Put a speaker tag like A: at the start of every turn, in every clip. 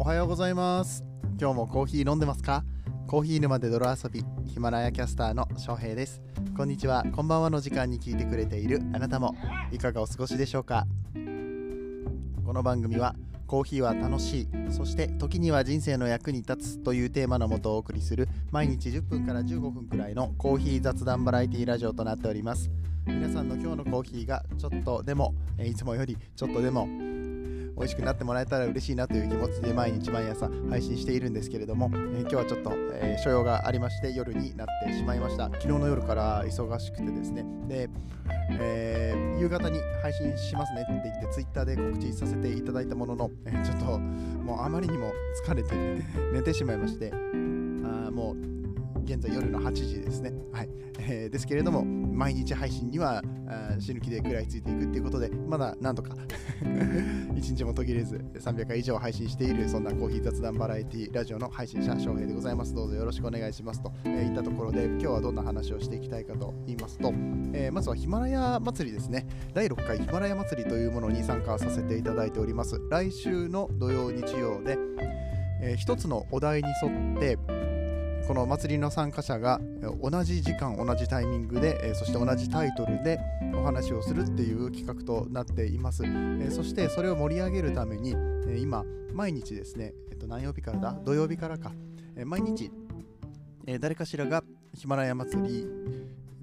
A: おはようございます。今日もコーヒー飲んでますか？コーヒー沼で泥遊びヒマラヤキャスターの翔平です。こんにちは。こんばんはの時間に聞いてくれているあなたもいかがお過ごしでしょうか？この番組はコーヒーは楽しいそして時には人生の役に立つというテーマのもとお送りする毎日10分から15分くらいのコーヒー雑談バラエティラジオとなっております。皆さんの今日のコーヒーがちょっとでもいつもよりちょっとでも美味しくなってもらえたら嬉しいなという気持ちで毎日毎朝配信しているんですけれども、えー、今日はちょっと、えー、所用がありまして夜になってしまいました。昨日の夜から忙しくてですね。で、えー、夕方に配信しますねって言って Twitter で告知させていただいたものの、えちょっともうあまりにも疲れて寝てしまいまして現在夜の8時ですね。はいえー、ですけれども、毎日配信には死ぬ気で食らいついていくっていうことで、まだなんとか 1日も途切れず300回以上配信している、そんなコーヒー雑談バラエティラジオの配信者、翔平でございます。どうぞよろしくお願いしますと、えー、いったところで、今日はどんな話をしていきたいかと言いますと、えー、まずはヒマラヤ祭りですね。第6回ヒマラヤ祭りというものに参加させていただいております。来週の土曜、日曜で、えー、一つのお題に沿って、この祭りの参加者が同じ時間同じタイミングでそして同じタイトルでお話をするっていう企画となっています。そしてそれを盛り上げるために今毎日ですね、えっと、何曜日からだ？土曜日からか。毎日誰かしらがヒマラヤ祭り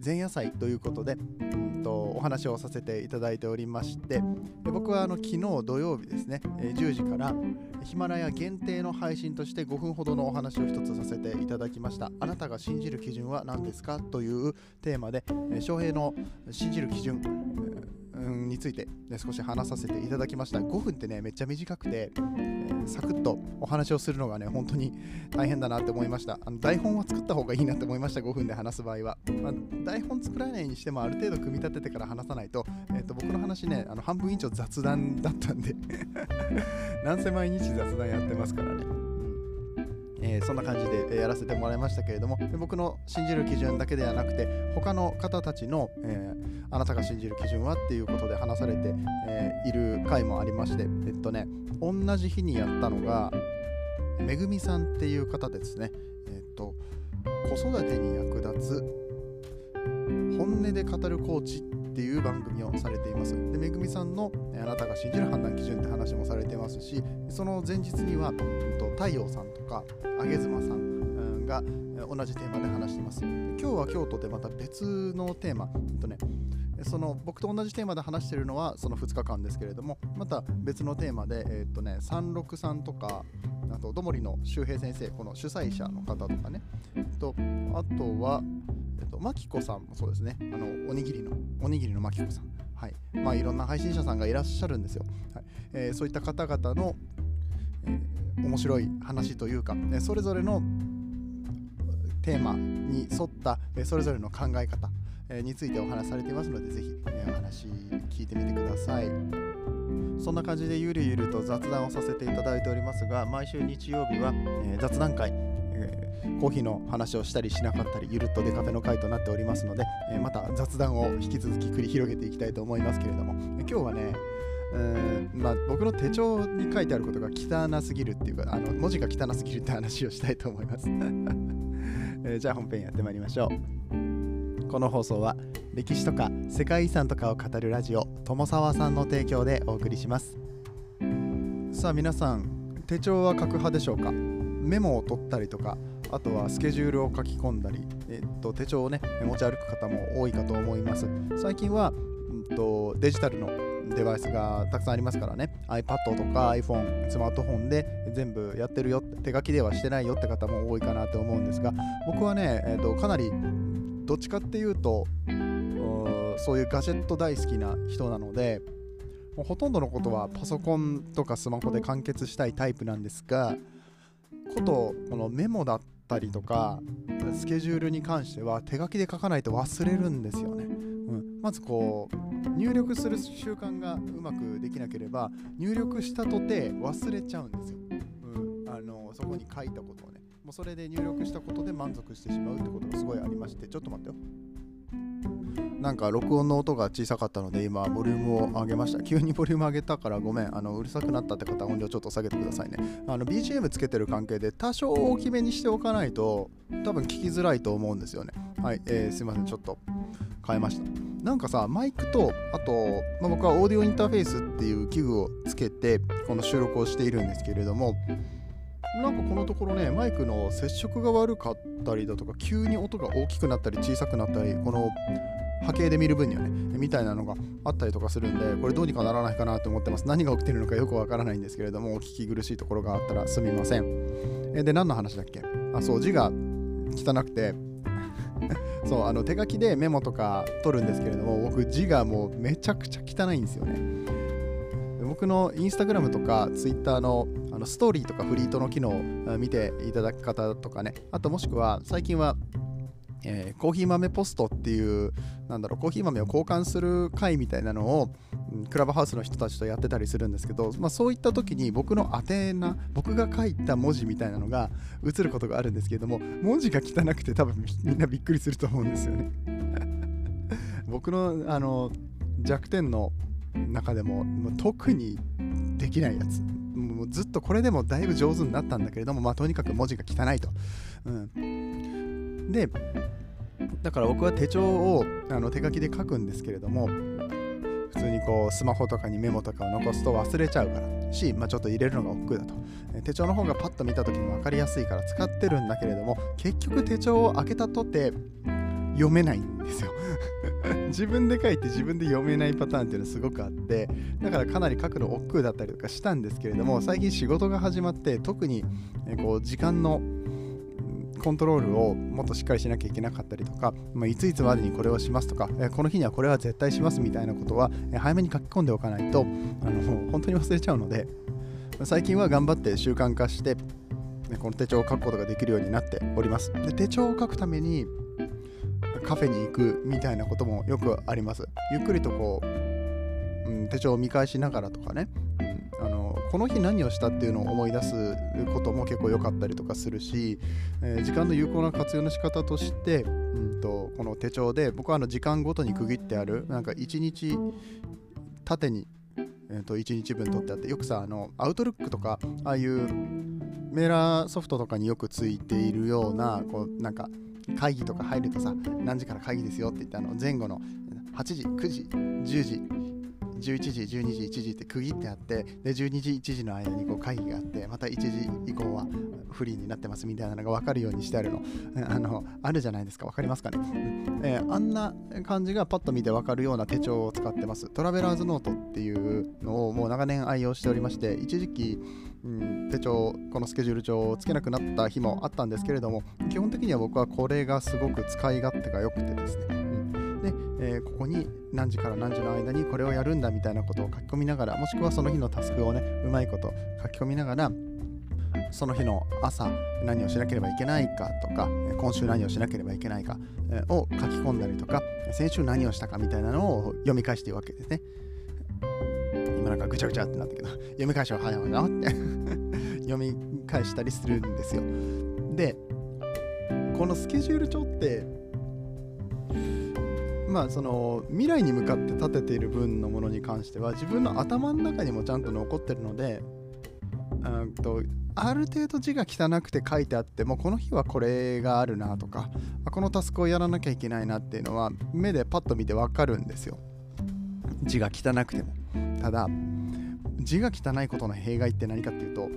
A: 前夜祭ということで、と、お話をさせていただいておりまして僕はあの昨日土曜日ですね、10時からヒマラヤ限定の配信として5分ほどのお話を一つさせていただきました。あなたが信じる基準は何ですか？というテーマで翔平の信じる基準について、ね、少し話させていただきました。5分ってねめっちゃ短くて、えー、サクッとお話をするのがね本当に大変だなって思いました。あの台本は作った方がいいなって思いました5分で話す場合は、まあ、台本作らないにしてもある程度組み立ててから話さないと,、えー、と僕の話ねあの半分以上雑談だったんで なんせ毎日雑談やってますからね。えー、そんな感じでやらせてもらいましたけれども僕の信じる基準だけではなくて他の方たちの、えー、あなたが信じる基準はっていうことで話されて、えー、いる回もありましてえっとね同じ日にやったのがめぐみさんっていう方ですね。えっと子育てに役立つ本音で語るコーチっていう番組をされています。で、めぐみさんのあなたが信じる判断基準って話もされてますし、その前日には、太陽さんとか、あげずまさんが同じテーマで話しています。今日は京都でまた別のテーマ、とね、その僕と同じテーマで話してるのはその2日間ですけれども、また別のテーマで、えっとね、363とか、あと、どもりの周平先生、この主催者の方とかね、とあとは、と、マキコさんもそうですね、あのおにぎりの、おにぎりのマキコさん、はいまあ、いろんな配信者さんがいらっしゃるんですよ。はいえー、そういった方々の、えー、面白い話というか、えそれぞれのテーマに沿った、えそれぞれの考え方、えについてお話しされていますので、ぜひ、えお話聞いてみてください。そんな感じでゆるゆると雑談をさせていただいておりますが、毎週日曜日は、え雑談会、コーヒーの話をしたりしなかったりゆるっとデカフェの回となっておりますので、えまた雑談を引き続き繰り広げていきたいと思いますけれども。今日はねうんまあ、僕の手帳に書いてあることが汚すぎるっていうかあの文字が汚すぎるって話をしたいと思います、えー、じゃあ本編やってまいりましょう。この放送は歴史とか世界遺産とかを語るラジオ友沢さんの提供でお送りします。さあ皆さん手帳は書く派でしょうか？メモを取ったりとかあとはスケジュールを書き込んだり、えっと、手帳をね持ち歩く方も多いかと思います。最近は、うんと、デジタルのデバイスがたくさんありますからね。iPad とか iPhone スマートフォンで全部やってるよ手書きではしてないよって方も多いかなと思うんですが僕はね、えっと、かなりどっちかっていうとそういうガジェット大好きな人なのでもうほとんどのことはパソコンとかスマホで完結したいタイプなんですがことこのメモだったりとかスケジュールに関しては手書きで書かないと忘れるんですよね、うん、まずこう入力する習慣がうまくできなければ入力したとて忘れちゃうんですよ、うん、あのそこに書いたことをね。もうそれで入力したことで満足してしまうってことがすごいありましてちょっと待ってよ。なんか録音の音が小さかったので今ボリュームを上げました。急に ボリューム上げたからごめん。あのうるさくなったって方は音量ちょっと下げてくださいね。あの BGM つけてる関係で多少大きめにしておかないと多分聞きづらいと思うんですよね。はい、えー、すいません。ちょっと変えました。なんかさマイクとあと、まあ、僕はオーディオインターフェースっていう器具をつけてこの収録をしているんですけれどもなんかこのところねマイクの接触が悪かったりだとか急に音が大きくなったり小さくなったりこの波形で見る分にはねみたいなのがあったりとかするんでこれどうにかならないかなと思ってます。何が起きてるのかよくわからないんですけれどもお聞き苦しいところがあったらすみません。えで何の話だっけ？あそう字が汚くてそうあの手書きでメモとか取るんですけれども僕字がもうめちゃくちゃ汚いんですよね。僕のインスタグラムとかツイッターのあのストーリーとかフリートの機能を見ていただく方とかね。あともしくは最近はえー、コーヒー豆ポストっていうなんだろうコーヒー豆を交換する会みたいなのをクラブハウスの人たちとやってたりするんですけど、まあ、そういった時に僕の宛名僕が書いた文字みたいなのが映ることがあるんですけれども文字が汚くて多分みんなびっくりすると思うんですよね。僕のあの弱点の中でもも特にできないやつ。もうずっとこれでもだいぶ上手になったんだけれども、まあ、とにかく文字が汚いと。うん、でだから僕は手帳をあの手書きで書くんですけれども普通にこうスマホとかにメモとかを残すと忘れちゃうからし、まあ、ちょっと入れるのが億劫だと。手帳の方がパッと見た時に分かりやすいから使ってるんだけれども結局手帳を開けたとて読めないんですよ。自分で書いて自分で読めないパターンっていうのすごくあってだからかなり書くの億劫だったりとかしたんですけれども最近仕事が始まって特にこう時間のコントロールをもっとしっかりしなきゃいけなかったりとか、まあ、いついつまでにこれをしますとか、えこの日にはこれは絶対しますみたいなことは、え早めに書き込んでおかないとあの本当に忘れちゃうので最近は頑張って習慣化してこの手帳を書くことができるようになっております。で手帳を書くためにカフェに行くみたいなこともよくあります。ゆっくりとこう、うん、手帳を見返しながらとかね、この日何をしたっていうのを思い出すことも結構良かったりとかするし、えー、時間の有効な活用の仕方として、うんと、この手帳で僕はあの時間ごとに区切ってあるなんか1日縦に、えー、と1日分取ってあってよくさあのアウトルックとかああいうメーラーソフトとかによくついているようなこうなんか会議とか入るとさ何時から会議ですよって言ってあの前後の8時9時10時11時12時1時って区切ってあってで12時1時の間にこう会議があってまた1時以降はフリーになってますみたいなのが分かるようにしてあるの。あのあるじゃないですか。分かりますかね、えー、あんな感じがパッと見て分かるような手帳を使ってます。トラベラーズノートっていうのをもう長年愛用しておりまして一時期うん、手帳このスケジュール帳をつけなくなった日もあったんですけれども基本的には僕はこれがすごく使い勝手が良くてですね、で、えー、ここに何時から何時の間にこれをやるんだみたいなことを書き込みながらもしくはその日のタスクをねうまいこと書き込みながらその日の朝何をしなければいけないかとか今週何をしなければいけないかを書き込んだりとか先週何をしたかみたいなのを読み返しているわけですね。今なんかぐちゃぐちゃってなったけど、読み返しは早いなって 読み返したりするんですよ。で、このスケジュール帳って、まあその未来に向かって立てている分のものに関しては自分の頭の中にもちゃんと残ってるのでうんとある程度字が汚くて書いてあってもこの日はこれがあるなとかこのタスクをやらなきゃいけないなっていうのは目でパッと見てわかるんですよ。字が汚くても。ただ字が汚いことの弊害って何かっていうと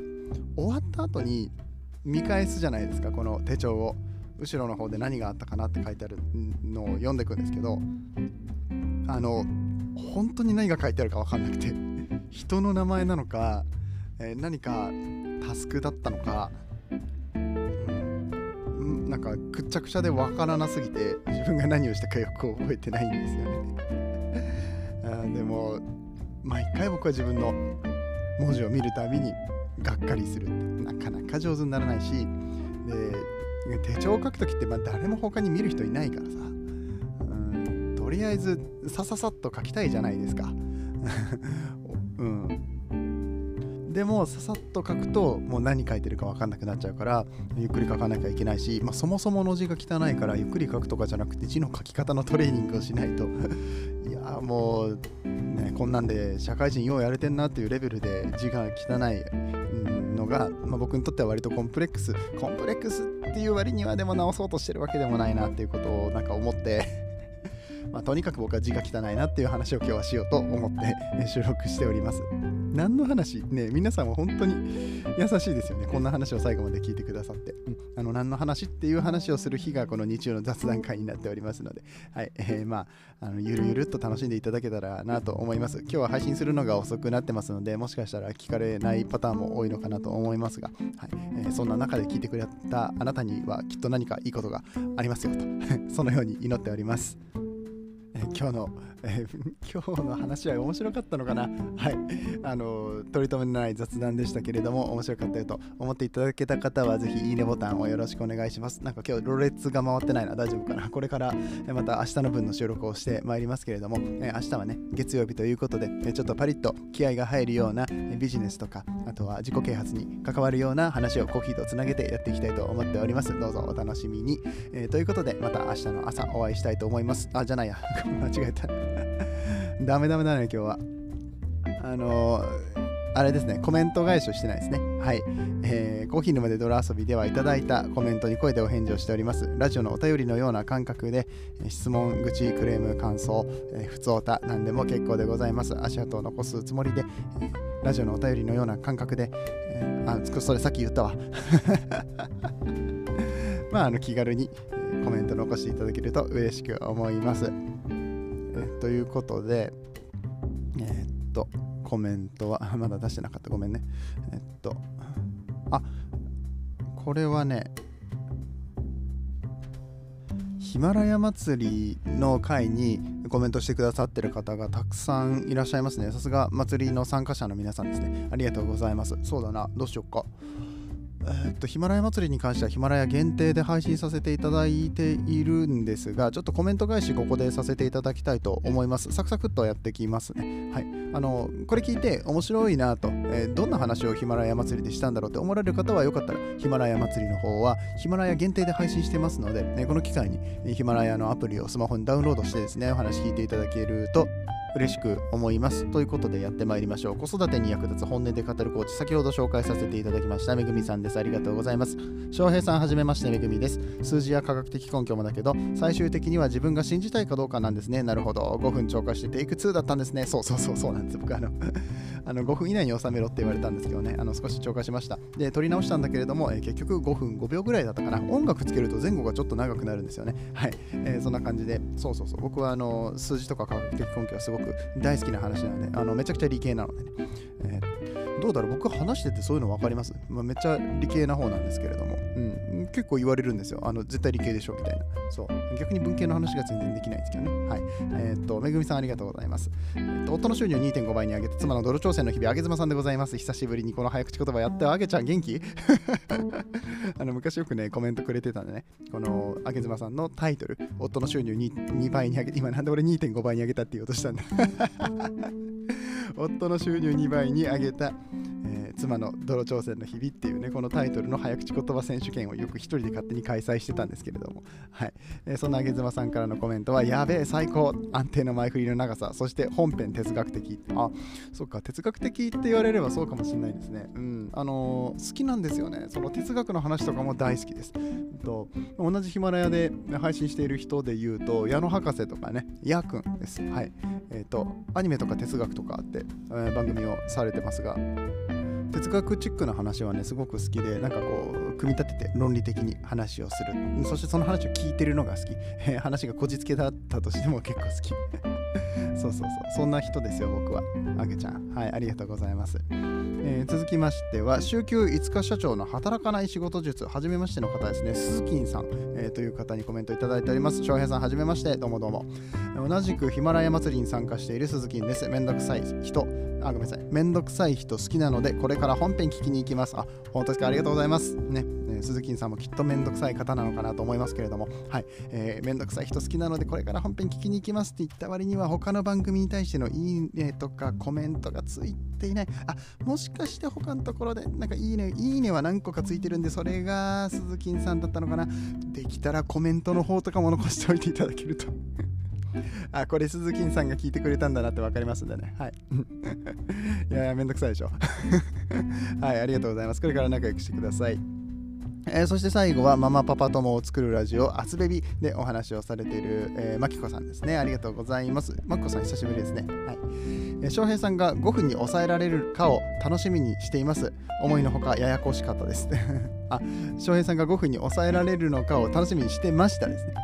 A: 終わった後に見返すじゃないですかこの手帳を。後ろの方で何があったかなって書いてあるのを読んでいくんですけどあの本当に何が書いてあるか分かんなくて 人の名前なのか、えー、何かタスクだったのか、うん、なんかくっちゃくちゃで分からなすぎて自分が何をしたかよく覚えてないんですよね。でも毎回僕は自分の文字を見るたびにがっかりするってなかなか上手にならないしで手帳を書く時ってまあ誰も他に見る人いないからさ。うんとりあえずさささっと書きたいじゃないですか。うん。でもささっと書くともう何書いてるか分かんなくなっちゃうからゆっくり書かなきゃいけないし、まあ、そもそもの字が汚いからゆっくり書くとかじゃなくて字の書き方のトレーニングをしないと。いやもう、ね、こんなんで社会人ようやれてんなっていうレベルで字が汚い。のが、まあ、僕にとっては割とコンプレックスコンプレックスっていう割にはでも直そうとしてるわけでもないなっていうことをなんか思って まあ、とにかく僕は字が汚いなっていう話を今日はしようと思って 収録しております。何の話？ね皆さんは本当に優しいですよね。こんな話を最後まで聞いてくださって、うん、あの何の話っていう話をする日がこの日曜の雑談会になっておりますので。はい、えー、まああのゆるゆるっと楽しんでいただけたらなと思います。今日は配信するのが遅くなってますのでもしかしたら聞かれないパターンも多いのかなと思いますが、はい。えー、そんな中で聞いてくれたあなたにはきっと何かいいことがありますよと。そのように祈っております。今日の、えー、今日の話は面白かったのかな？はい。あの取り留めのない雑談でしたけれども面白かったよと思っていただけた方はぜひいいねボタンをよろしくお願いします。なんか今日ろれつが回ってないな。大丈夫かな？これからまた明日の分の収録をしてまいりますけれども、えー、明日はね月曜日ということでちょっとパリッと気合が入るようなビジネスとかあとは自己啓発に関わるような話をコーヒーとつなげてやっていきたいと思っております。どうぞお楽しみに、えー、ということでまた明日の朝お会いしたいと思います。あじゃないや 間違えた ダメダメだね、今日は。あのー、あれですね、コメント返しをしてないですね。はい。えー、コーヒー沼で泥遊びではいただいたコメントに声でお返事をしております。ラジオのお便りのような感覚で、質問、愚痴、クレーム、感想、えー、普通歌、何でも結構でございます。足跡を残すつもりで、えー、ラジオのお便りのような感覚で、えー、あ、それさっき言ったわ。まあ、あの気軽にコメント残していただけると嬉しく思います。ということで、えー、っと、コメントは、まだ出してなかった。ごめんね。えっと、あ、これはね、ヒマラヤ祭りの会にコメントしてくださってる方がたくさんいらっしゃいますね。さすが祭りの参加者の皆さんですね。ありがとうございます。そうだな、どうしよっか。えー、っとヒマラヤ祭りに関してはヒマラヤ限定で配信させていただいているんですがちょっとコメント返しここでさせていただきたいと思います。サクサクっとやってきますね。はい。あのこれ聞いて面白いなと、えー、どんな話をヒマラヤ祭りでしたんだろうって思われる方はよかったらヒマラヤ祭りの方はヒマラヤ限定で配信してますので、ね、この機会にヒマラヤのアプリをスマホにダウンロードしてですねお話聞いていただけると嬉しく思います。ということでやってまいりましょう。子育てに役立つ本音で語るコーチ、先ほど紹介させていただきました、めぐみさんです。ありがとうございます。翔平さん、はじめまして、めぐみです。数字や科学的根拠もだけど、最終的には自分が信じたいかどうかなんですね。なるほど。5分超過してテイク2だったんですね。そうそうそう、そうなんです。僕、あのあの5分以内に収めろって言われたんですけどね、あの少し超過しました。で、撮り直したんだけれども、えー、結局5分5秒ぐらいだったかな。音楽つけると前後がちょっと長くなるんですよね。はい。えー、そんな感じで、そうそうそう。僕はあの数字とか科学的根拠はすごく大好きな話なので、あのめちゃくちゃ理系なのでね。えー、どうだろう？僕話しててそういうの分かります、まあ、めっちゃ理系な方なんですけれども、うん、結構言われるんですよ。あの絶対理系でしょみたいな。そう。逆に文系の話が全然できないんですけどね。はい。えー、っと、めぐみさんありがとうございます。えー、っと、夫の収入を2.5倍に上げて、妻の泥挑戦の日々、あげ妻さんでございます。久しぶりにこの早口言葉やって、あげちゃん元気？あの昔よくね、コメントくれてたんでね、このあげ妻さんのタイトル、夫の収入 2, 2倍に上げて、今なんで俺2.5倍に上げたって言おうとしたんだ。夫の収入2倍に上げた、妻の泥挑戦の日々っていうね、このタイトルの早口言葉選手権をよく一人で勝手に開催してたんですけれども、はい。えー、そんなあげ妻さんからのコメントは、やべえ、最高、安定の前振りの長さ、そして本編哲学的。あ、そっか、哲学的って言われればそうかもしれないですね。うん、あのー、好きなんですよね。その哲学の話とかも大好きです。と同じヒマラヤで配信している人で言うと、矢野博士とかね、ヤくんです。はい。えっ、ー、と、アニメとか哲学とかあって、え、番組をされてますが、哲学チックな話はねすごく好きでなんかこう組み立てて論理的に話をする。そしてその話を聞いてるのが好き。話がこじつけだったとしても結構好き。そうそうそうそんな人ですよ僕は。あげちゃん。はいありがとうございます、えー、続きましては週休5日社長の働かない仕事術はじめましての方ですね。鈴木さん、えー、という方にコメントいただいております。翔平さんはじめまして。どうもどうも。同じくヒマラヤ祭りに参加している鈴木です。めんどくさい人。あ、ごめんなさい。めんどくさい人好きなので、これから本編聞きに行きます。あ、本当ですか。ありがとうございます。ね。鈴木さんもきっとめんどくさい方なのかなと思いますけれども、はいえー、めんどくさい人好きなのでこれから本編聞きに行きますって言った割には他の番組に対してのいいねとかコメントがついていないあもしかして他のところでなんかいいねいいねは何個かついてるんでそれが鈴木さんだったのかなできたらコメントの方とかも残しておいていただけると あ、これ鈴木さんが聞いてくれたんだなって分かりますんでね。はい。いやいや、めんどくさいでしょ。はい、ありがとうございます。これから仲良くしてください。えー、そして最後はママパパ友を作るラジオあつべびでお話をされている、えー、まきこさんですね。ありがとうございます。まきこさん久しぶりですね。はい。えー、翔平さんが5分に抑えられるかを楽しみにしています。思いのほかややこしかったです。あ翔平さんが5分に抑えられるのかを楽しみにしてましたですね。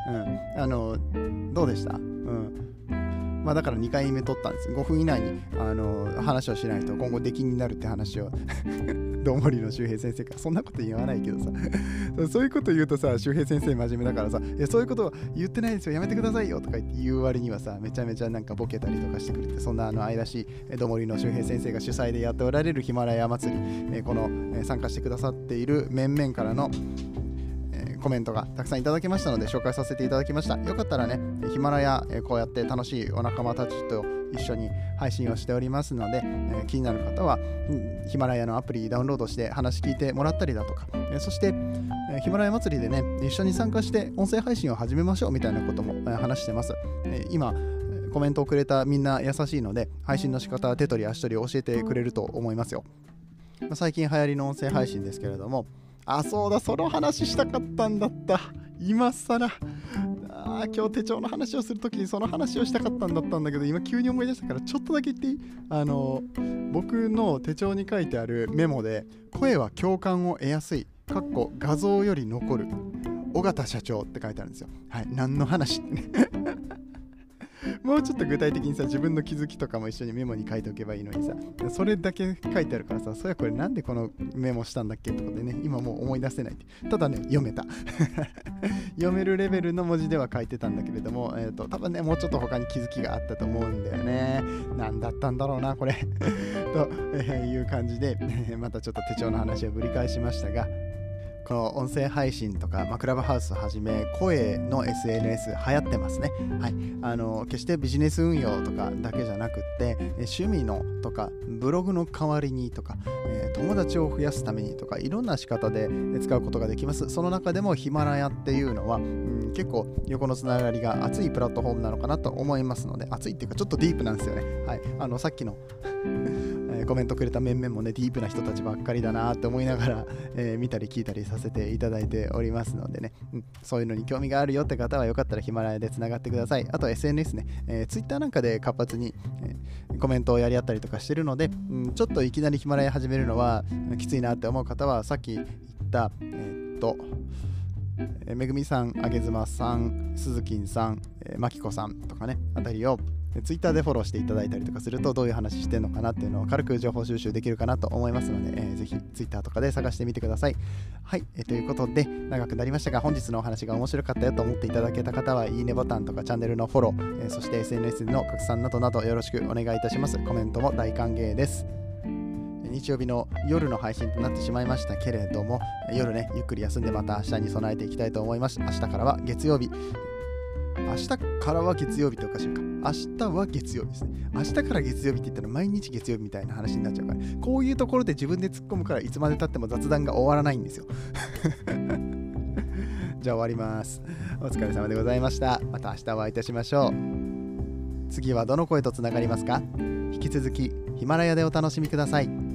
A: うん。あのどうでした？まあ、だから2回目取ったんです。5分以内にあの話をしないと今後出禁になるって話を。どんもりの周平先生か。らそんなこと言わないけどさ。そういうこと言うとさ周平先生真面目だからさいやそういうこと言ってないですよやめてくださいよとか言って言う割にはさめちゃめちゃなんかボケたりとかしてくれてそんなあの愛らしいどんもりの周平先生が主催でやっておられるヒマラヤ祭り、えこの、え参加してくださっている面々からのコメントがたくさんいただきましたので紹介させていただきました。よかったらね、ヒマラヤ、えこうやって楽しいお仲間たちと一緒に配信をしておりますので、え気になる方は、ヒマラヤのアプリダウンロードして話聞いてもらったりだとか、えそして、えヒマラヤ祭りでね、一緒に参加して音声配信を始めましょうみたいなことも、え話してます。え今、コメントをくれたみんな優しいので、配信の仕方、手取り足取り教えてくれると思いますよ。最近流行りの音声配信ですけれども、あ、そうだ、その話したかったんだった。今更。あ今日手帳の話をするときにその話をしたかったんだったんだけど、今急に思い出したからちょっとだけ言っていい？あの、僕の手帳に書いてあるメモで、声は共感を得やすい。かっこ画像より残る。尾形社長って書いてあるんですよ。はい、何の話？ってねもうちょっと具体的にさ、自分の気づきとかも一緒にメモに書いておけばいいのにさ、それだけ書いてあるからさ、そりゃこれなんでこのメモしたんだっけ？ってことでね、今もう思い出せない。ただね、読めた。読めるレベルの文字では書いてたんだけれども、えっ、ー、と、多分ね、もうちょっと他に気づきがあったと思うんだよね。何だったんだろうな、これ。と、えー、いう感じで、またちょっと手帳の話をぶり返しましたが、この音声配信とか、まあ、クラブハウスはじめ声の SNS 流行ってますね、はい、あの決してビジネス運用とかだけじゃなくって趣味のとかブログの代わりにとか、えー、友達を増やすためにとかいろんな仕方で使うことができます。その中でもヒマラヤっていうのは、うん、結構横のつながりが熱いプラットフォームなのかなと思いますので熱いっていうかちょっとディープなんですよね、はい、あのさっきのえー、コメントくれた面々もね、ディープな人たちばっかりだなって思いながら、えー、見たり聞いたりさせていただいておりますのでね、うん、そういうのに興味があるよって方はよかったらヒマラヤでつながってください。あと SNS ね、えー、Twitter なんかで活発に、えー、コメントをやり合ったりとかしてるので、うん、ちょっといきなりヒマラヤ始めるのはきついなって思う方は、さっき言った、えー、っと、めぐみさん、あげずまさん、すずきんさん、えまきこさんとかね、あたりをツイッターでフォローしていただいたりとかするとどういう話してるのかなっていうのを軽く情報収集できるかなと思いますので、えー、ぜひツイッターとかで探してみてください。はい、えー、ということで長くなりましたが本日のお話が面白かったよと思っていただけた方はいいねボタンとかチャンネルのフォロー、えー、そして SNS の拡散などなどよろしくお願いいたします。コメントも大歓迎です。日曜日の夜の配信となってしまいましたけれども夜ねゆっくり休んでまた明日に備えていきたいと思います明日からは月曜日明日からは月曜日っておかしいか。明日は月曜日ですね。明日から月曜日って言ったら毎日月曜日みたいな話になっちゃうから、こういうところで自分で突っ込むからいつまでたっても雑談が終わらないんですよ。じゃあ終わります。お疲れ様でございました。また明日お会いいたしましょう。次はどの声とつながりますか？引き続きヒマラヤでお楽しみください。